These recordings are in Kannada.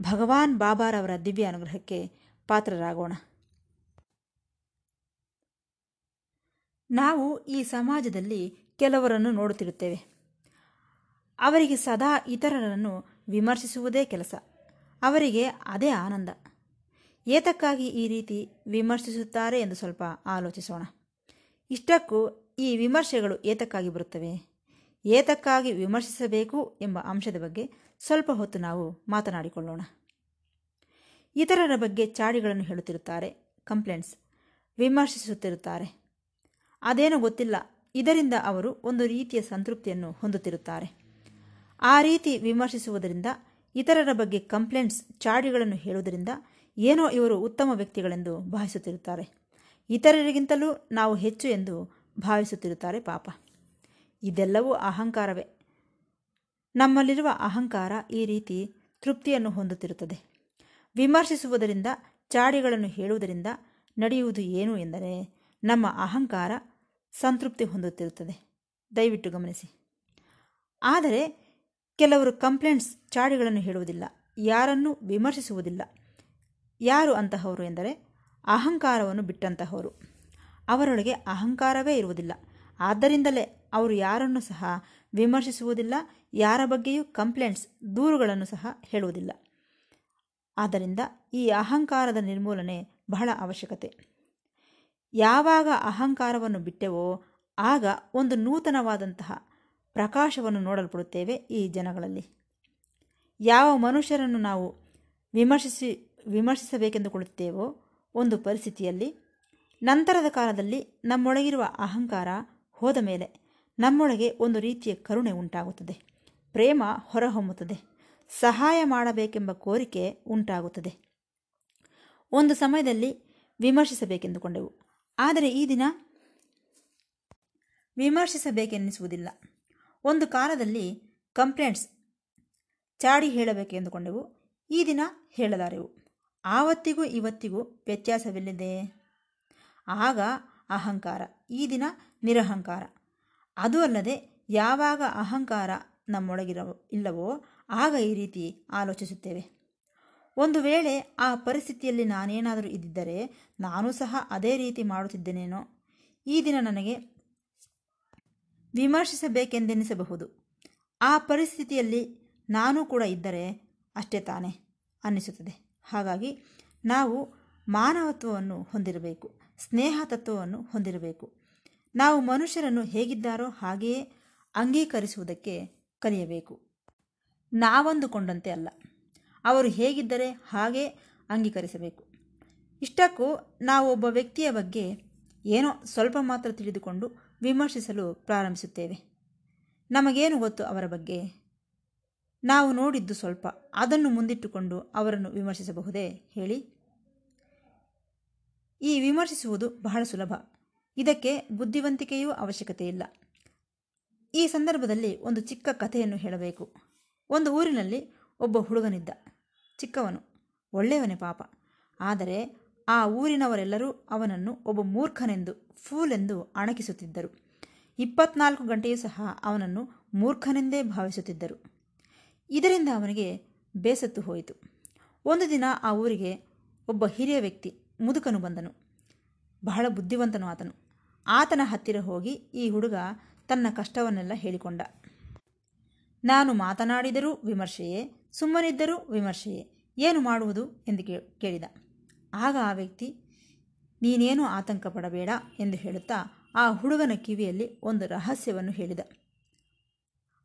ಭಗವಾನ್ ಬಾಬಾರವರ ದಿವ್ಯ ಅನುಗ್ರಹಕ್ಕೆ ಪಾತ್ರರಾಗೋಣ. ನಾವು ಈ ಸಮಾಜದಲ್ಲಿ ಕೆಲವರನ್ನು ನೋಡುತ್ತಿರುತ್ತೇವೆ. ಅವರಿಗೆ ಸದಾ ಇತರರನ್ನು ವಿಮರ್ಶಿಸುವುದೇ ಕೆಲಸ. ಅವರಿಗೆ ಅದೇ ಆನಂದ. ಏತಕ್ಕಾಗಿ ಈ ರೀತಿ ವಿಮರ್ಶಿಸುತ್ತಾರೆ ಎಂದು ಸ್ವಲ್ಪ ಆಲೋಚಿಸೋಣ. ಇಷ್ಟಕ್ಕೂ ಈ ವಿಮರ್ಶೆಗಳು ಏತಕ್ಕಾಗಿ ಬರುತ್ತವೆ? ಏತಕ್ಕಾಗಿ ವಿಮರ್ಶಿಸಬೇಕು ಎಂಬ ಅಂಶದ ಬಗ್ಗೆ ಸ್ವಲ್ಪ ಹೊತ್ತು ನಾವು ಮಾತನಾಡಿಕೊಳ್ಳೋಣ. ಇತರರ ಬಗ್ಗೆ ಚಾಡಿಗಳನ್ನು ಹೇಳುತ್ತಿರುತ್ತಾರೆ, ಕಂಪ್ಲೇಂಟ್ಸ್ ವಿಮರ್ಶಿಸುತ್ತಿರುತ್ತಾರೆ. ಅದೇನೋ ಗೊತ್ತಿಲ್ಲ, ಇದರಿಂದ ಅವರು ಒಂದು ರೀತಿಯ ಸಂತೃಪ್ತಿಯನ್ನು ಹೊಂದುತ್ತಿರುತ್ತಾರೆ. ಆ ರೀತಿ ವಿಮರ್ಶಿಸುವುದರಿಂದ, ಇತರರ ಬಗ್ಗೆ ಕಂಪ್ಲೇಂಟ್ಸ್ ಚಾಡಿಗಳನ್ನು ಹೇಳುವುದರಿಂದ ಏನೋ ಇವರು ಉತ್ತಮ ವ್ಯಕ್ತಿಗಳೆಂದು ಭಾವಿಸುತ್ತಿರುತ್ತಾರೆ. ಇತರರಿಗಿಂತಲೂ ನಾವು ಹೆಚ್ಚು ಎಂದು ಭಾವಿಸುತ್ತಿರುತ್ತಾರೆ ಪಾಪ. ಇದೆಲ್ಲವೂ ಅಹಂಕಾರವೇ. ನಮ್ಮಲ್ಲಿರುವ ಅಹಂಕಾರ ಈ ರೀತಿ ತೃಪ್ತಿಯನ್ನು ಹೊಂದುತ್ತಿರುತ್ತದೆ. ವಿಮರ್ಶಿಸುವುದರಿಂದ, ಚಾಡಿಗಳನ್ನು ಹೇಳುವುದರಿಂದ ನಡೆಯುವುದು ಏನು ಎಂದರೆ, ನಮ್ಮ ಅಹಂಕಾರ ಸಂತೃಪ್ತಿ ಹೊಂದುತ್ತಿರುತ್ತದೆ. ದಯವಿಟ್ಟು ಗಮನಿಸಿ. ಆದರೆ, ಕೆಲವರು ಕಂಪ್ಲೇಂಟ್ಸ್, ಚಾಡಿಗಳನ್ನು ಹೇಳುವುದಿಲ್ಲ. ಯಾರನ್ನು ವಿಮರ್ಶಿಸುವುದಿಲ್ಲ. ಯಾರು ಅಂತಹವರು ಎಂದರೆ, ಅಹಂಕಾರವನ್ನು ಬಿಟ್ಟಂತಹವರು. ಅವರೊಳಗೆ ಅಹಂಕಾರವೇ ಇರುವುದಿಲ್ಲ. ಆದ್ದರಿಂದಲೇ ಅವರು ಯಾರನ್ನು ಸಹ ವಿಮರ್ಶಿಸುವುದಿಲ್ಲ, ಯಾರ ಬಗ್ಗೆಯೂ ಕಂಪ್ಲೇಂಟ್ಸ್ ದೂರುಗಳನ್ನು ಸಹ ಹೇಳುವುದಿಲ್ಲ. ಆದ್ದರಿಂದ ಈ ಅಹಂಕಾರದ ನಿರ್ಮೂಲನೆ ಬಹಳ ಅವಶ್ಯಕತೆ. ಯಾವಾಗ ಅಹಂಕಾರವನ್ನು ಬಿಟ್ಟೆವೋ, ಆಗ ಒಂದು ನೂತನವಾದಂತಹ ಪ್ರಕಾಶವನ್ನು ನೋಡಲ್ಪಡುತ್ತೇವೆ ಈ ಜನಗಳಲ್ಲಿ. ಯಾವ ಮನುಷ್ಯರನ್ನು ನಾವು ವಿಮರ್ಶಿಸಿ, ವಿಮರ್ಶಿಸಬೇಕೆಂದು ಕೊಡುತ್ತೇವೋ, ಒಂದು ಪರಿಸ್ಥಿತಿಯಲ್ಲಿ, ನಂತರದ ಕಾಲದಲ್ಲಿ ನಮ್ಮೊಳಗಿರುವ ಅಹಂಕಾರ ಹೋದ ಮೇಲೆ ನಮ್ಮೊಳಗೆ ಒಂದು ರೀತಿಯ ಕರುಣೆ ಉಂಟಾಗುತ್ತದೆ. ಪ್ರೇಮ ಹೊರಹೊಮ್ಮುತ್ತದೆ. ಸಹಾಯ ಮಾಡಬೇಕೆಂಬ ಕೋರಿಕೆ ಉಂಟಾಗುತ್ತದೆ. ಒಂದು ಸಮಯದಲ್ಲಿ ವಿಮರ್ಶಿಸಬೇಕೆಂದುಕೊಂಡೆವು. ಆದರೆ ಈ ದಿನ ವಿಮರ್ಶಿಸಬೇಕೆನ್ನಿಸುವುದಿಲ್ಲ. ಒಂದು ಕಾಲದಲ್ಲಿ ಕಂಪ್ಲೇಂಟ್ಸ್ ಚಾಡಿ ಹೇಳಬೇಕೆಂದುಕೊಂಡೆವು. ಈ ದಿನ ಹೇಳಲಾರೆವು. ಆವತ್ತಿಗೂ ಇವತ್ತಿಗೂ ವ್ಯತ್ಯಾಸವಿಲ್ಲದೆ. ಆಗ ಅಹಂಕಾರ, ಈ ದಿನ ನಿರಹಂಕಾರ. ಅದು ಅಲ್ಲದೆ ಯಾವಾಗ ಅಹಂಕಾರ ನಮ್ಮೊಳಗಿರ ಇಲ್ಲವೋ ಆಗ ಈ ರೀತಿ ಆಲೋಚಿಸುತ್ತೇವೆ. ಒಂದು ವೇಳೆ ಆ ಪರಿಸ್ಥಿತಿಯಲ್ಲಿ ನಾನೇನಾದರೂ ಇದ್ದಿದ್ದರೆ ನಾನು ಸಹ ಅದೇ ರೀತಿ ಮಾಡುತ್ತಿದ್ದೇನೇನೋ? ಈ ದಿನ ನನಗೆ ವಿಮರ್ಶಿಸಬೇಕೆಂದೆನಿಸಬಹುದು. ಆ ಪರಿಸ್ಥಿತಿಯಲ್ಲಿ ನಾನು ಕೂಡ ಇದ್ದರೆ ಅಷ್ಟೇ ತಾನೇ ಅನ್ನಿಸುತ್ತದೆ. ಹಾಗಾಗಿ ನಾವು ಮಾನವತ್ವವನ್ನು ಹೊಂದಿರಬೇಕು, ಸ್ನೇಹ ತತ್ವವನ್ನು ಹೊಂದಿರಬೇಕು. ನಾವು ಮನುಷ್ಯರನ್ನು ಹೇಗಿದ್ದಾರೋ ಹಾಗೆಯೇ ಅಂಗೀಕರಿಸುವುದಕ್ಕೆ ಕಲಿಯಬೇಕು. ನಾವಂದುಕೊಂಡಂತೆ ಅಲ್ಲ. ಅವರು ಹೇಗಿದ್ದರೆ ಹಾಗೇ ಅಂಗೀಕರಿಸಬೇಕು. ಇಷ್ಟಕ್ಕೂ ನಾವು ಒಬ್ಬ ವ್ಯಕ್ತಿಯ ಬಗ್ಗೆ ಏನೋ ಸ್ವಲ್ಪ ಮಾತ್ರ ತಿಳಿದುಕೊಂಡು ವಿಮರ್ಶಿಸಲು ಪ್ರಾರಂಭಿಸುತ್ತೇವೆ. ನಮಗೇನು ಗೊತ್ತು ಅವರ ಬಗ್ಗೆ? ನಾವು ನೋಡಿದ್ದು ಸ್ವಲ್ಪ. ಅದನ್ನು ಮುಂದಿಟ್ಟುಕೊಂಡು ಅವರನ್ನು ವಿಮರ್ಶಿಸಬಹುದೇ? ಹೇಳಿ. ಈ ವಿಮರ್ಶಿಸುವುದು ಬಹಳ ಸುಲಭ. ಇದಕ್ಕೆ ಬುದ್ಧಿವಂತಿಕೆಯೂ ಅವಶ್ಯಕತೆ ಇಲ್ಲ ಈ ಸಂದರ್ಭದಲ್ಲಿ ಒಂದು ಚಿಕ್ಕ ಕಥೆಯನ್ನು ಹೇಳಬೇಕು. ಒಂದು ಊರಿನಲ್ಲಿ ಒಬ್ಬ ಹುಡುಗನಿದ್ದ. ಚಿಕ್ಕವನು, ಒಳ್ಳೆಯವನೇ ಪಾಪ. ಆದರೆ ಆ ಊರಿನವರೆಲ್ಲರೂ ಅವನನ್ನು ಒಬ್ಬ ಮೂರ್ಖನೆಂದು, ಫೂಲೆಂದು ಅಣಕಿಸುತ್ತಿದ್ದರು. ಇಪ್ಪತ್ನಾಲ್ಕು ಗಂಟೆಯೂ ಸಹ ಅವನನ್ನು ಮೂರ್ಖನೆಂದೇ ಭಾವಿಸುತ್ತಿದ್ದರು. ಇದರಿಂದ ಅವನಿಗೆ ಬೇಸತ್ತು ಹೋಯಿತು. ಒಂದು ದಿನ ಆ ಊರಿಗೆ ಒಬ್ಬ ಹಿರಿಯ ವ್ಯಕ್ತಿ ಮುದುಕನು ಬಂದನು. ಬಹಳ ಬುದ್ಧಿವಂತನು ಆತನು. ಆತನ ಹತ್ತಿರ ಹೋಗಿ ಈ ಹುಡುಗ ತನ್ನ ಕಷ್ಟವನ್ನೆಲ್ಲ ಹೇಳಿಕೊಂಡ. ನಾನು ಮಾತನಾಡಿದರೂ ವಿಮರ್ಶೆಯೇ, ಸುಮ್ಮನಿದ್ದರೂ ವಿಮರ್ಶೆಯೇ, ಏನು ಮಾಡುವುದು ಎಂದು ಕೇಳಿದ. ಆಗ ಆ ವ್ಯಕ್ತಿ, ನೀನೇನು ಆತಂಕ ಪಡಬೇಡ ಎಂದು ಹೇಳುತ್ತಾ ಆ ಹುಡುಗನ ಕಿವಿಯಲ್ಲಿ ಒಂದು ರಹಸ್ಯವನ್ನು ಹೇಳಿದ.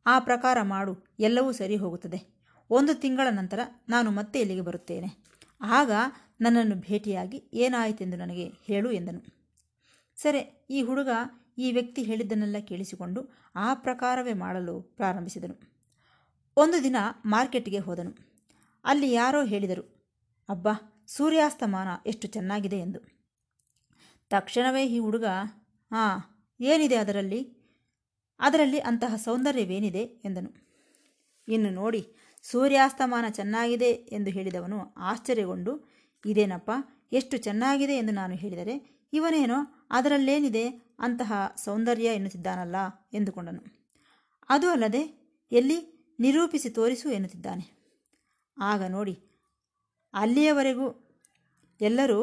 ಆ ಪ್ರಕಾರ ಮಾಡು, ಎಲ್ಲವೂ ಸರಿ ಹೋಗುತ್ತದೆ. ಒಂದು ತಿಂಗಳ ನಂತರ ನಾನು ಮತ್ತೆ ಇಲ್ಲಿಗೆ ಬರುತ್ತೇನೆ. ಆಗ ನನ್ನನ್ನು ಭೇಟಿಯಾಗಿ ಏನಾಯಿತೆಂದು ನನಗೆ ಹೇಳು ಎಂದನು. ಸರಿ, ಈ ಹುಡುಗ ಈ ವ್ಯಕ್ತಿ ಹೇಳಿದ್ದನ್ನೆಲ್ಲ ಕೇಳಿಸಿಕೊಂಡು ಆ ಪ್ರಕಾರವೇ ಮಾಡಲು ಪ್ರಾರಂಭಿಸಿದನು. ಒಂದು ದಿನ ಮಾರ್ಕೆಟ್ಗೆ ಹೋದನು. ಅಲ್ಲಿ ಯಾರೋ ಹೇಳಿದರು, ಅಬ್ಬಾ, ಸೂರ್ಯಾಸ್ತಮಾನ ಎಷ್ಟು ಚೆನ್ನಾಗಿದೆ ಎಂದು. ತಕ್ಷಣವೇ ಈ ಹುಡುಗ, ಹಾಂ, ಏನಿದೆ ಅದರಲ್ಲಿ? ಅದರಲ್ಲಿ ಅಂತಹ ಸೌಂದರ್ಯವೇನಿದೆ? ಎಂದನು. ಇನ್ನು ನೋಡಿ, ಸೂರ್ಯಾಸ್ತಮಾನ ಚೆನ್ನಾಗಿದೆ ಎಂದು ಹೇಳಿದವನು ಆಶ್ಚರ್ಯಗೊಂಡು, ಇದೇನಪ್ಪ, ಎಷ್ಟು ಚೆನ್ನಾಗಿದೆ ಎಂದು ನಾನು ಹೇಳಿದರೆ ಇವನೇನೋ ಅದರಲ್ಲೇನಿದೆ ಅಂತಹ ಸೌಂದರ್ಯ ಎನ್ನುತ್ತಿದ್ದಾನಲ್ಲ ಎಂದುಕೊಂಡನು. ಅದು ಅಲ್ಲದೆ ಎಲ್ಲಿ ನಿರೂಪಿಸಿ ತೋರಿಸು ಎನ್ನುತ್ತಿದ್ದಾನೆ. ಆಗ ನೋಡಿ, ಅಲ್ಲಿಯವರೆಗೂ ಎಲ್ಲರೂ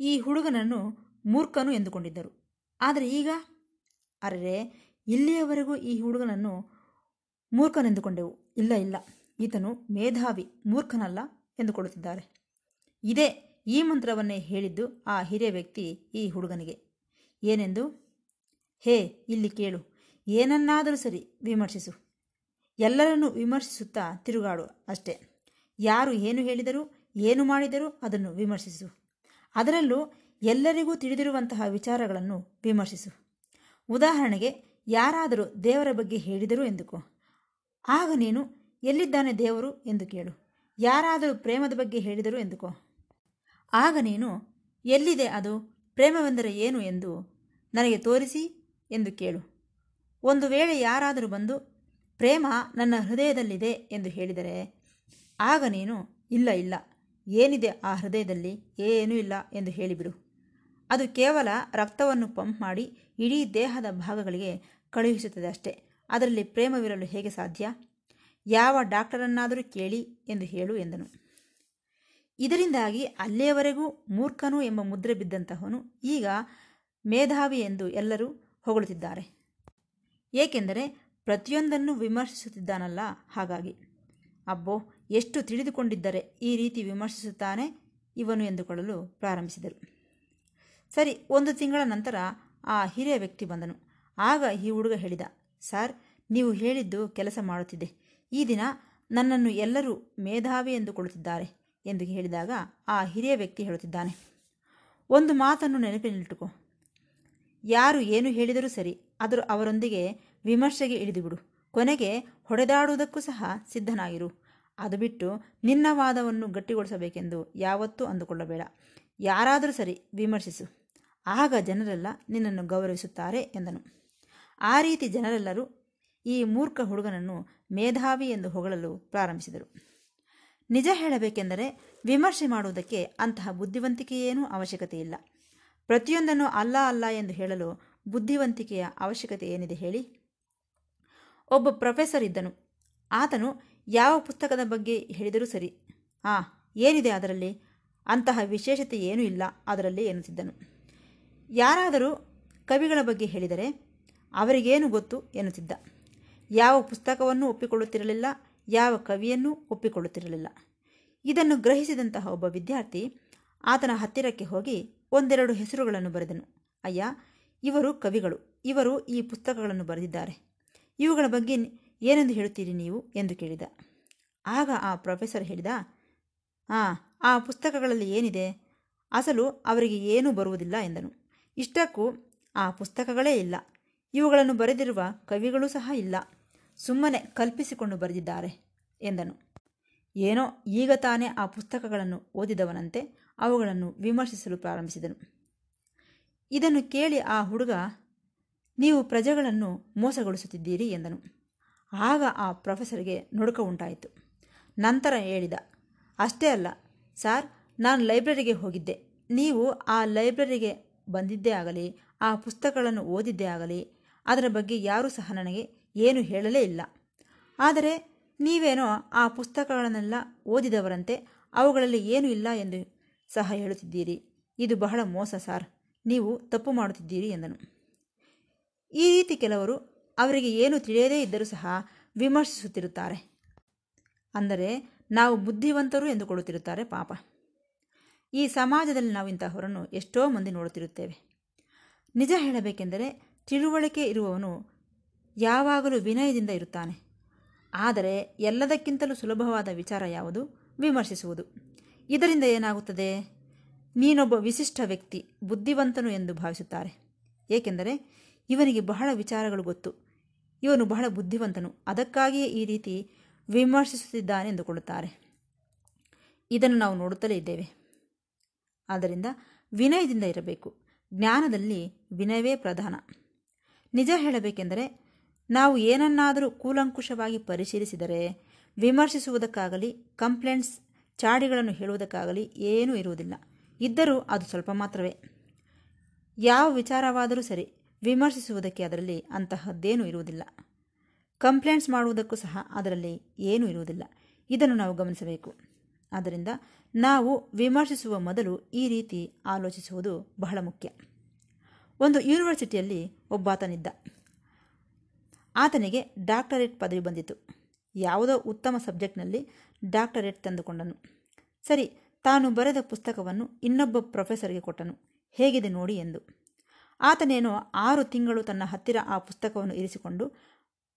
ಈ ಹುಡುಗನನ್ನು ಮೂರ್ಖನು ಎಂದುಕೊಂಡಿದ್ದರು. ಆದರೆ ಈಗ ಅರೆ ಇಲ್ಲಿಯವರೆಗೂ ಈ ಹುಡುಗನನ್ನು ಮೂರ್ಖನೆಂದುಕೊಂಡೆವು. ಇಲ್ಲ ಇಲ್ಲ, ಈತನು ಮೇಧಾವಿ, ಮೂರ್ಖನಲ್ಲ ಎಂದುಕೊಳ್ಳುತ್ತಿದ್ದಾರೆ. ಇದೇ ಈ ಮಂತ್ರವನ್ನೇ ಹೇಳಿದ್ದು ಆ ಹಿರಿಯ ವ್ಯಕ್ತಿ ಈ ಹುಡುಗನಿಗೆ. ಏನೆಂದು? ಹೇ, ಇಲ್ಲಿ ಕೇಳು. ಏನನ್ನಾದರೂ ಸರಿ ವಿಮರ್ಶಿಸು. ಎಲ್ಲರನ್ನೂ ವಿಮರ್ಶಿಸುತ್ತಾ ತಿರುಗಾಡು ಅಷ್ಟೇ. ಯಾರು ಏನು ಹೇಳಿದರೂ, ಏನು ಮಾಡಿದರೂ ಅದನ್ನು ವಿಮರ್ಶಿಸು. ಅದರಲ್ಲೂ ಎಲ್ಲರಿಗೂ ತಿಳಿದಿರುವಂತಹ ವಿಚಾರಗಳನ್ನು ವಿಮರ್ಶಿಸು. ಉದಾಹರಣೆಗೆ, ಯಾರಾದರೂ ದೇವರ ಬಗ್ಗೆ ಹೇಳಿದರು ಎಂದುಕೋ. ಆಗ ನೀನು, ಎಲ್ಲಿದ್ದಾನೆ ದೇವರು? ಎಂದು ಕೇಳು. ಯಾರಾದರೂ ಪ್ರೇಮದ ಬಗ್ಗೆ ಹೇಳಿದರು ಎಂದುಕೋ. ಆಗ ನೀನು, ಎಲ್ಲಿದೆ ಅದು? ಪ್ರೇಮವೆಂದರೆ ಏನು ಎಂದು ನನಗೆ ತೋರಿಸಿ ಎಂದು ಕೇಳು. ಒಂದು ವೇಳೆ ಯಾರಾದರೂ ಬಂದು, ಪ್ರೇಮ ನನ್ನ ಹೃದಯದಲ್ಲಿದೆ ಎಂದು ಹೇಳಿದರೆ, ಆಗ ನೀನು, ಇಲ್ಲ ಇಲ್ಲ, ಏನಿದೆ ಆ ಹೃದಯದಲ್ಲಿ? ಏನೂ ಇಲ್ಲ ಎಂದು ಹೇಳಿಬಿಡು. ಅದು ಕೇವಲ ರಕ್ತವನ್ನು ಪಂಪ್ ಮಾಡಿ ಇಡೀ ದೇಹದ ಭಾಗಗಳಿಗೆ ಕಳುಹಿಸುತ್ತದೆ ಅಷ್ಟೇ. ಅದರಲ್ಲಿ ಪ್ರೇಮವಿರಲು ಹೇಗೆ ಸಾಧ್ಯ? ಯಾವ ಡಾಕ್ಟರನ್ನಾದರೂ ಕೇಳಿ ಎಂದು ಹೇಳು ಎಂದನು. ಇದರಿಂದಾಗಿ ಅಲ್ಲಿಯವರೆಗೂ ಮೂರ್ಖನು ಎಂಬ ಮುದ್ರೆ ಬಿದ್ದಂತಹವನು ಈಗ ಮೇಧಾವಿ ಎಂದು ಎಲ್ಲರೂ ಹೊಗಳುತ್ತಿದ್ದಾರೆ. ಏಕೆಂದರೆ ಪ್ರತಿಯೊಂದನ್ನು ವಿಮರ್ಶಿಸುತ್ತಿದ್ದಾನಲ್ಲ? ಹಾಗಾಗಿ. ಅಬ್ಬೋ, ಎಷ್ಟು ತಿಳಿದುಕೊಂಡಿದ್ದರೆ ಈ ರೀತಿ ವಿಮರ್ಶಿಸುತ್ತಾನೆ ಇವನು ಎಂದುಕೊಳ್ಳಲು ಪ್ರಾರಂಭಿಸಿದರು. ಸರಿ, ಒಂದು ತಿಂಗಳ ನಂತರ ಆ ಹಿರಿಯ ವ್ಯಕ್ತಿ ಬಂದನು. ಆಗ ಈ ಹುಡುಗ ಹೇಳಿದ, ಸರ್, ನೀವು ಹೇಳಿದ್ದು ಕೆಲಸ ಮಾಡುತ್ತಿದೆ ಈ ದಿನ ನನ್ನನ್ನು ಎಲ್ಲರೂ ಮೇಧಾವಿ ಎಂದುಕೊಳ್ಳುತ್ತಿದ್ದಾರೆ. ಎಂದು ಹೇಳಿದಾಗ ಆ ಹಿರಿಯ ವ್ಯಕ್ತಿ ಹೇಳುತ್ತಿದ್ದಾನೆ, ಒಂದು ಮಾತನ್ನು ನೆನಪಿನಲ್ಲಿಟ್ಟುಕೋ. ಯಾರು ಏನು ಹೇಳಿದರೂ ಸರಿ ಆದರೂ ಅವರೊಂದಿಗೆ ವಿಮರ್ಶೆಗೆ ಇಳಿದುಬಿಡು. ಕೊನೆಗೆ ಹೊಡೆದಾಡುವುದಕ್ಕೂ ಸಹ ಸಿದ್ಧನಾಗಿರು. ಅದು ಬಿಟ್ಟು ನಿನ್ನ ವಾದವನ್ನು ಗಟ್ಟಿಗೊಳಿಸಬೇಕೆಂದು ಯಾವತ್ತೂ ಅಂದುಕೊಳ್ಳಬೇಡ. ಯಾರಾದರೂ ಸರಿ ವಿಮರ್ಶಿಸು. ಆಗ ಜನರೆಲ್ಲ ನಿನ್ನನ್ನು ಗೌರವಿಸುತ್ತಾರೆ ಎಂದನು. ಆ ರೀತಿ ಜನರೆಲ್ಲರೂ ಈ ಮೂರ್ಖ ಹುಡುಗನನ್ನು ಮೇಧಾವಿ ಎಂದು ಹೊಗಳಲು ಪ್ರಾರಂಭಿಸಿದರು. ನಿಜ ಹೇಳಬೇಕೆಂದರೆ ವಿಮರ್ಶೆ ಮಾಡುವುದಕ್ಕೆ ಅಂತಹ ಬುದ್ಧಿವಂತಿಕೆಯೇನೂ ಅವಶ್ಯಕತೆ ಇಲ್ಲ ಪ್ರತಿಯೊಂದನ್ನು ಅಲ್ಲ ಅಲ್ಲ ಎಂದು ಹೇಳಲು ಬುದ್ಧಿವಂತಿಕೆಯ ಅವಶ್ಯಕತೆ ಏನಿದೆ ಹೇಳಿ? ಒಬ್ಬ ಪ್ರೊಫೆಸರ್ ಇದ್ದನು. ಆತನು ಯಾವ ಪುಸ್ತಕದ ಬಗ್ಗೆ ಹೇಳಿದರೂ ಸರಿ. ಆ, ಏನಿದೆ ಅದರಲ್ಲಿ? ಅಂತಹ ವಿಶೇಷತೆ ಏನೂ ಇಲ್ಲ, ಅದರಲ್ಲಿ ಎನ್ನುತ್ತಿದ್ದನು ಯಾರಾದರೂ ಕವಿಗಳ ಬಗ್ಗೆ ಹೇಳಿದರೆ ಅವರಿಗೇನು ಗೊತ್ತು ಎನ್ನುತ್ತಿದ್ದ ಯಾವ ಪುಸ್ತಕವನ್ನು ಒಪ್ಪಿಕೊಳ್ಳುತ್ತಿರಲಿಲ್ಲ? ಯಾವ ಕವಿಯನ್ನೂ ಒಪ್ಪಿಕೊಳ್ಳುತ್ತಿರಲಿಲ್ಲ. ಇದನ್ನು ಗ್ರಹಿಸಿದಂತಹ ಒಬ್ಬ ವಿದ್ಯಾರ್ಥಿ ಆತನ ಹತ್ತಿರಕ್ಕೆ ಹೋಗಿ ಒಂದೆರಡು ಹೆಸರುಗಳನ್ನು ಬರೆದನು. ಅಯ್ಯ, ಇವರು ಕವಿಗಳು. ಇವರು ಈ ಪುಸ್ತಕಗಳನ್ನು ಬರೆದಿದ್ದಾರೆ. ಇವುಗಳ ಬಗ್ಗೆ ಏನೆಂದು ಹೇಳುತ್ತೀರಿ ನೀವು? ಎಂದು ಕೇಳಿದ. ಆಗ ಆ ಪ್ರೊಫೆಸರ್ ಹೇಳಿದ ಹಾಂ ಆ ಪುಸ್ತಕಗಳಲ್ಲಿ ಏನಿದೆ? ಅಸಲು ಅವರಿಗೆ ಏನೂ ಬರುವುದಿಲ್ಲ ಎಂದನು. ಇಷ್ಟಕ್ಕೂ ಆ ಪುಸ್ತಕಗಳೇ ಇಲ್ಲ. ಇವುಗಳನ್ನು ಬರೆದಿರುವ ಕವಿಗಳು ಸಹ ಇಲ್ಲ. ಸುಮ್ಮನೆ ಕಲ್ಪಿಸಿಕೊಂಡು ಬರೆದಿದ್ದಾರೆ ಎಂದನು. ಏನೋ ಈಗ ತಾನೇ ಆ ಪುಸ್ತಕಗಳನ್ನು ಓದಿದವನಂತೆ ಅವುಗಳನ್ನು ವಿಮರ್ಶಿಸಲು ಪ್ರಾರಂಭಿಸಿದನು. ಇದನ್ನು ಕೇಳಿ ಆ ಹುಡುಗ, ನೀವು ಪ್ರಜೆಗಳನ್ನು ಮೋಸಗೊಳಿಸುತ್ತಿದ್ದೀರಿ ಎಂದನು. ಆಗ ಆ ಪ್ರೊಫೆಸರ್ಗೆ ನುಡುಕ ಉಂಟಾಯಿತು. ನಂತರ ಹೇಳಿದ, ಅಷ್ಟೇ ಅಲ್ಲ, ಸಾರ್, ನಾನು ಲೈಬ್ರರಿಗೆ ಹೋಗಿದ್ದೆ. ನೀವು ಆ ಲೈಬ್ರರಿಗೆ ಬಂದಿದ್ದೇ ಆಗಲಿ, ಆ ಪುಸ್ತಕಗಳನ್ನು ಓದಿದ್ದೇ ಆಗಲಿ, ಅದರ ಬಗ್ಗೆ ಯಾರೂ ಸಹ ನನಗೆ ಏನು ಹೇಳಲೇ ಇಲ್ಲ. ಆದರೆ ನೀವೇನೋ ಆ ಪುಸ್ತಕಗಳನ್ನೆಲ್ಲ ಓದಿದವರಂತೆ ಅವುಗಳಲ್ಲಿ ಏನೂ ಇಲ್ಲ ಎಂದು ಸಹ ಹೇಳುತ್ತಿದ್ದೀರಿ. ಇದು ಬಹಳ ಮೋಸ ಸಾರ್. ನೀವು ತಪ್ಪು ಮಾಡುತ್ತಿದ್ದೀರಿ ಎಂದನು. ಈ ರೀತಿ ಕೆಲವರು ಅವರಿಗೆ ಏನು ತಿಳಿಯದೇ ಇದ್ದರೂ ಸಹ ವಿಮರ್ಶಿಸುತ್ತಿರುತ್ತಾರೆ. ಅಂದರೆ ನಾವು ಬುದ್ಧಿವಂತರು ಎಂದುಕೊಳ್ಳುತ್ತಿರುತ್ತಾರೆ ಪಾಪ. ಈ ಸಮಾಜದಲ್ಲಿ ನಾವು ಇಂತಹವರನ್ನು ಎಷ್ಟೋ ಮಂದಿ ನೋಡುತ್ತಿರುತ್ತೇವೆ. ನಿಜ ಹೇಳಬೇಕೆಂದರೆ ತಿಳುವಳಿಕೆ ಇರುವವನು ಯಾವಾಗಲೂ ವಿನಯದಿಂದ ಇರುತ್ತಾನೆ. ಆದರೆ ಎಲ್ಲದಕ್ಕಿಂತಲೂ ಸುಲಭವಾದ ವಿಚಾರ ಯಾವುದು? ವಿಮರ್ಶಿಸುವುದು. ಇದರಿಂದ ಏನಾಗುತ್ತದೆ? ನೀನೊಬ್ಬ ವಿಶಿಷ್ಟ ವ್ಯಕ್ತಿ, ಬುದ್ಧಿವಂತನು ಎಂದು ಭಾವಿಸುತ್ತಾರೆ. ಏಕೆಂದರೆ ಇವನಿಗೆ ಬಹಳ ವಿಚಾರಗಳು ಗೊತ್ತು. ಇವನು ಬಹಳ ಬುದ್ಧಿವಂತನು. ಅದಕ್ಕಾಗಿಯೇ ಈ ರೀತಿ ವಿಮರ್ಶಿಸುತ್ತಿದ್ದಾನೆ ಎಂದುಕೊಳ್ಳುತ್ತಾರೆ. ಇದನ್ನು ನಾವು ನೋಡುತ್ತಲೇ ಇದ್ದೇವೆ. ಆದ್ದರಿಂದ ವಿನಯದಿಂದ ಇರಬೇಕು. ಜ್ಞಾನದಲ್ಲಿ ವಿನಯವೇ ಪ್ರಧಾನ. ನಿಜ ಹೇಳಬೇಕೆಂದರೆ ನಾವು ಏನನ್ನಾದರೂ ಕೂಲಂಕುಷವಾಗಿ ಪರಿಶೀಲಿಸಿದರೆ, ವಿಮರ್ಶಿಸುವುದಕ್ಕಾಗಲಿ, ಕಂಪ್ಲೇಂಟ್ಸ್, ಚಾಡಿಗಳನ್ನು ಹೇಳುವುದಕ್ಕಾಗಲಿ ಏನೂ ಇರುವುದಿಲ್ಲ. ಇದ್ದರೂ ಅದು ಸ್ವಲ್ಪ ಮಾತ್ರವೇ. ಯಾವ ವಿಚಾರವಾದರೂ ಸರಿ ವಿಮರ್ಶಿಸುವುದಕ್ಕೆ ಅದರಲ್ಲಿ ಅಂತಹದ್ದೇನೂ ಇರುವುದಿಲ್ಲ. ಕಂಪ್ಲೇಂಟ್ಸ್ ಮಾಡುವುದಕ್ಕೂ ಸಹ ಅದರಲ್ಲಿ ಏನೂ ಇರುವುದಿಲ್ಲ. ಇದನ್ನು ನಾವು ಗಮನಿಸಬೇಕು. ಆದ್ದರಿಂದ ನಾವು ವಿಮರ್ಶಿಸುವ ಮೊದಲು ಈ ರೀತಿ ಆಲೋಚಿಸುವುದು ಬಹಳ ಮುಖ್ಯ. ಒಂದು ಯೂನಿವರ್ಸಿಟಿಯಲ್ಲಿ ಒಬ್ಬಾತನಿದ್ದ. ಆತನಿಗೆ ಡಾಕ್ಟರೇಟ್ ಪದವಿ ಬಂದಿತು ಯಾವುದೋ ಉತ್ತಮ ಸಬ್ಜೆಕ್ಟ್ನಲ್ಲಿ ಡಾಕ್ಟರೇಟ್ ತಂದುಕೊಂಡನು. ಸರಿ, ತಾನು ಬರೆದ ಪುಸ್ತಕವನ್ನು ಇನ್ನೊಬ್ಬ ಪ್ರೊಫೆಸರ್ಗೆ ಕೊಟ್ಟನು. ಹೇಗಿದೆ ನೋಡಿ ಎಂದು. ಆತನೇನೋ ಆರು ತಿಂಗಳು ತನ್ನ ಹತ್ತಿರ ಆ ಪುಸ್ತಕವನ್ನು ಇರಿಸಿಕೊಂಡು,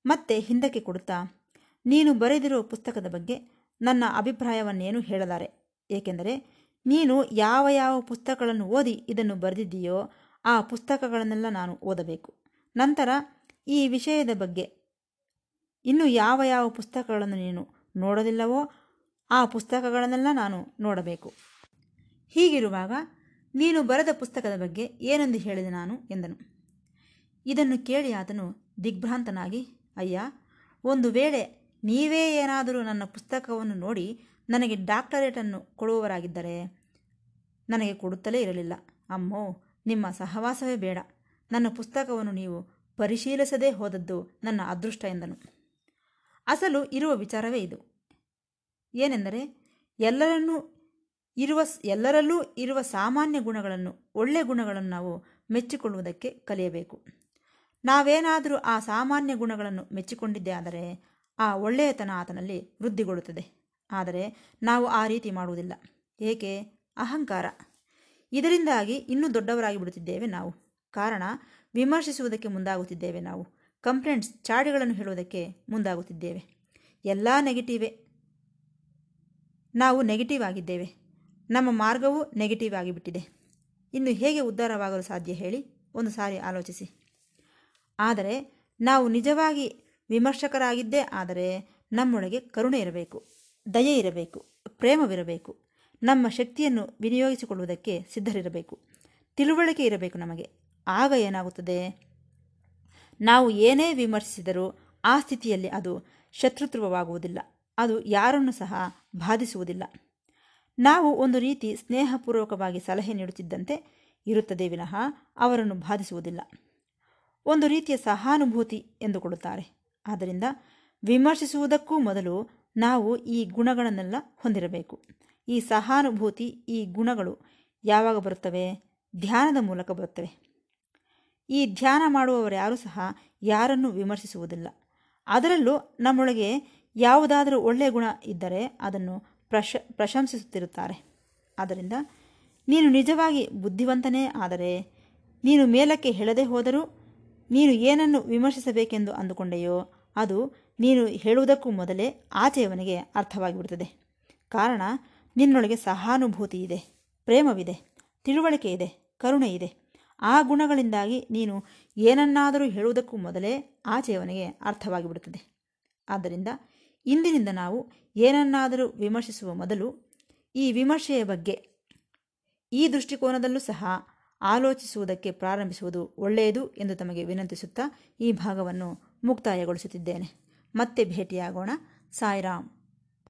ಮತ್ತೆ ಹಿಂದಕ್ಕೆ ಕೊಡುತ್ತಾ, ನೀನು ಬರೆದಿರುವ ಪುಸ್ತಕದ ಬಗ್ಗೆ ನನ್ನ ಅಭಿಪ್ರಾಯವನ್ನೇನು ಹೇಳಲಾರೆ? ಏಕೆಂದರೆ, ನೀನು ಯಾವ ಯಾವ ಪುಸ್ತಕಗಳನ್ನು ಓದಿ ಇದನ್ನು ಬರೆದಿದ್ದೀಯೋ ಆ ಪುಸ್ತಕಗಳನ್ನೆಲ್ಲ ನಾನು ಓದಬೇಕು. ನಂತರ ಈ ವಿಷಯದ ಬಗ್ಗೆ. ಇನ್ನು ಯಾವ ಯಾವ ಪುಸ್ತಕಗಳನ್ನು ನೀನು ನೋಡಲಿಲ್ಲವೋ ಆ ಪುಸ್ತಕಗಳನ್ನೆಲ್ಲ ನಾನು ನೋಡಬೇಕು. ಹೀಗಿರುವಾಗ ನೀನು ಬರೆದ ಪುಸ್ತಕದ ಬಗ್ಗೆ ಏನೆಂದು ಹೇಳಿದೆ ನಾನು ಎಂದನು. ಇದನ್ನು ಕೇಳಿ ಆತನು ದಿಗ್ಭ್ರಾಂತನಾಗಿ, ಅಯ್ಯ, ಒಂದು ವೇಳೆ ನೀವೇ ಏನಾದರೂ ನನ್ನ ಪುಸ್ತಕವನ್ನು ನೋಡಿ ನನಗೆ ಡಾಕ್ಟರೇಟನ್ನು ಕೊಡುವವರಾಗಿದ್ದರೆ ನನಗೆ ಕೊಡುತ್ತಲೇ ಇರಲಿಲ್ಲ. ಅಮ್ಮೋ, ನಿಮ್ಮ ಸಹವಾಸವೇ ಬೇಡ. ನನ್ನ ಪುಸ್ತಕವನ್ನು ನೀವು ಪರಿಶೀಲಿಸದೇ ಹೋದದ್ದು ನನ್ನ ಅದೃಷ್ಟ ಎಂದನು. ಅಸಲು ಇರುವ ವಿಚಾರವೇ ಇದು. ಏನೆಂದರೆ, ಎಲ್ಲರನ್ನೂ ಇರುವ ಎಲ್ಲರಲ್ಲೂ ಇರುವ ಸಾಮಾನ್ಯ ಗುಣಗಳನ್ನು ಒಳ್ಳೆಯ ಗುಣಗಳನ್ನು ನಾವು ಮೆಚ್ಚಿಕೊಳ್ಳುವುದಕ್ಕೆ ಕಲಿಯಬೇಕು. ನಾವೇನಾದರೂ ಆ ಸಾಮಾನ್ಯ ಗುಣಗಳನ್ನು ಮೆಚ್ಚಿಕೊಂಡಿದ್ದೇ ಆದರೆ, ಆ ಒಳ್ಳೆಯತನ ಆತನಲ್ಲಿ ವೃದ್ಧಿಗೊಳ್ಳುತ್ತದೆ. ಆದರೆ, ನಾವು ಆ ರೀತಿ ಮಾಡುವುದಿಲ್ಲ. ಏಕೆ? ಅಹಂಕಾರ. ಇದರಿಂದಾಗಿ ಇನ್ನೂ ದೊಡ್ಡವರಾಗಿ ಬಿಡುತ್ತಿದ್ದೇವೆ ನಾವು. ಕಾರಣ ವಿಮರ್ಶಿಸುವುದಕ್ಕೆ ಮುಂದಾಗುತ್ತಿದ್ದೇವೆ ನಾವು. ಕಂಪ್ಲೇಂಟ್ಸ್, ಚಾಡಿಗಳನ್ನು ಹೇಳುವುದಕ್ಕೆ ಮುಂದಾಗುತ್ತಿದ್ದೇವೆ. ಎಲ್ಲ ನೆಗೆಟಿವೇ. ನಾವು ನೆಗೆಟಿವ್ ಆಗಿದ್ದೇವೆ. ನಮ್ಮ ಮಾರ್ಗವೂ ನೆಗೆಟಿವ್ ಆಗಿಬಿಟ್ಟಿದೆ. ಇನ್ನು ಹೇಗೆ ಉದ್ಧಾರವಾಗಲು ಸಾಧ್ಯ ಹೇಳಿ ಒಂದು ಸಾರಿ ಆಲೋಚಿಸಿ. ಆದರೆ, ನಾವು ನಿಜವಾಗಿ ವಿಮರ್ಶಕರಾಗಿದ್ದೇ ಆದರೆ ನಮ್ಮೊಳಗೆ ಕರುಣೆ ಇರಬೇಕು, ದಯೆ ಇರಬೇಕು, ಪ್ರೇಮವಿರಬೇಕು. ನಮ್ಮ ಶಕ್ತಿಯನ್ನು ವಿನಿಯೋಗಿಸಿಕೊಳ್ಳುವುದಕ್ಕೆ ಸಿದ್ಧರಿರಬೇಕು. ತಿಳುವಳಿಕೆ ಇರಬೇಕು ನಮಗೆ. ಆಗ ಏನಾಗುತ್ತದೆ? ನಾವು ಏನೇ ವಿಮರ್ಶಿಸಿದರೂ ಆ ಸ್ಥಿತಿಯಲ್ಲಿ ಅದು ಶತ್ರುತ್ವವಾಗುವುದಿಲ್ಲ. ಅದು ಯಾರನ್ನು ಸಹ ಬಾಧಿಸುವುದಿಲ್ಲ. ನಾವು ಒಂದು ರೀತಿ ಸ್ನೇಹಪೂರ್ವಕವಾಗಿ ಸಲಹೆ ನೀಡುತ್ತಿದ್ದಂತೆ ಇರುತ್ತದೆ ವಿನಃ ಅವರನ್ನು ಬಾಧಿಸುವುದಿಲ್ಲ. ಒಂದು ರೀತಿಯ ಸಹಾನುಭೂತಿ ಎಂದುಕೊಳ್ಳುತ್ತಾರೆ. ಆದ್ದರಿಂದ ವಿಮರ್ಶಿಸುವುದಕ್ಕೂ ಮೊದಲು ನಾವು ಈ ಗುಣಗಳನ್ನೆಲ್ಲ ಹೊಂದಿರಬೇಕು. ಈ ಸಹಾನುಭೂತಿ, ಈ ಗುಣಗಳು ಯಾವಾಗ ಬರುತ್ತವೆ? ಧ್ಯಾನದ ಮೂಲಕ ಬರುತ್ತವೆ. ಈ ಧ್ಯಾನ ಮಾಡುವವರು ಯಾರೂ ಸಹ ಯಾರನ್ನು ವಿಮರ್ಶಿಸುವುದಿಲ್ಲ. ಅದರಲ್ಲೂ ನಮ್ಮೊಳಗೆ ಯಾವುದಾದರೂ ಒಳ್ಳೆಯ ಗುಣ ಇದ್ದರೆ ಅದನ್ನು ಪ್ರಶ, ಪ್ರಶಂಸಿಸುತ್ತಿರುತ್ತಾರೆ. ಆದ್ದರಿಂದ ನೀನು ನಿಜವಾಗಿ ಬುದ್ಧಿವಂತನೇ, ಆದರೆ ನೀನು ಮೇಲಕ್ಕೆ ಹೇಳದೆ ಹೋದರೂ ನೀನು ಏನನ್ನು ವಿಮರ್ಶಿಸಬೇಕೆಂದು ಅಂದುಕೊಂಡೆಯೋ ಅದು ನೀನು ಹೇಳುವುದಕ್ಕೂ ಮೊದಲೇ ಆಚೆಯವನಿಗೆ ಅರ್ಥವಾಗಿಬಿಡುತ್ತದೆ. ಕಾರಣ ನಿನ್ನೊಳಗೆ ಸಹಾನುಭೂತಿ ಇದೆ, ಪ್ರೇಮವಿದೆ, ತಿಳುವಳಿಕೆ ಇದೆ, ಕರುಣೆ ಇದೆ. ಆ ಗುಣಗಳಿಂದಾಗಿ ನೀನು ಏನನ್ನಾದರೂ ಹೇಳುವುದಕ್ಕೂ ಮೊದಲೇ ಆಚೆಯವನಿಗೆ ಅರ್ಥವಾಗಿಬಿಡುತ್ತದೆ. ಆದ್ದರಿಂದ ಇಂದಿನಿಂದ ನಾವು ಏನನ್ನಾದರೂ ವಿಮರ್ಶಿಸುವ ಮೊದಲು ಈ ವಿಮರ್ಶೆಯ ಬಗ್ಗೆ, ಈ ದೃಷ್ಟಿಕೋನದಲ್ಲೂ ಸಹ ಆಲೋಚಿಸುವುದಕ್ಕೆ ಪ್ರಾರಂಭಿಸುವುದು ಒಳ್ಳೆಯದು ಎಂದು ತಮಗೆ ವಿನಂತಿಸುತ್ತಾ ಈ ಭಾಗವನ್ನು ಮುಕ್ತಾಯಗೊಳಿಸುತ್ತಿದ್ದೇನೆ. ಮತ್ತೆ ಭೇಟಿಯಾಗೋಣ. ಸಾಯಿರಾಮ್.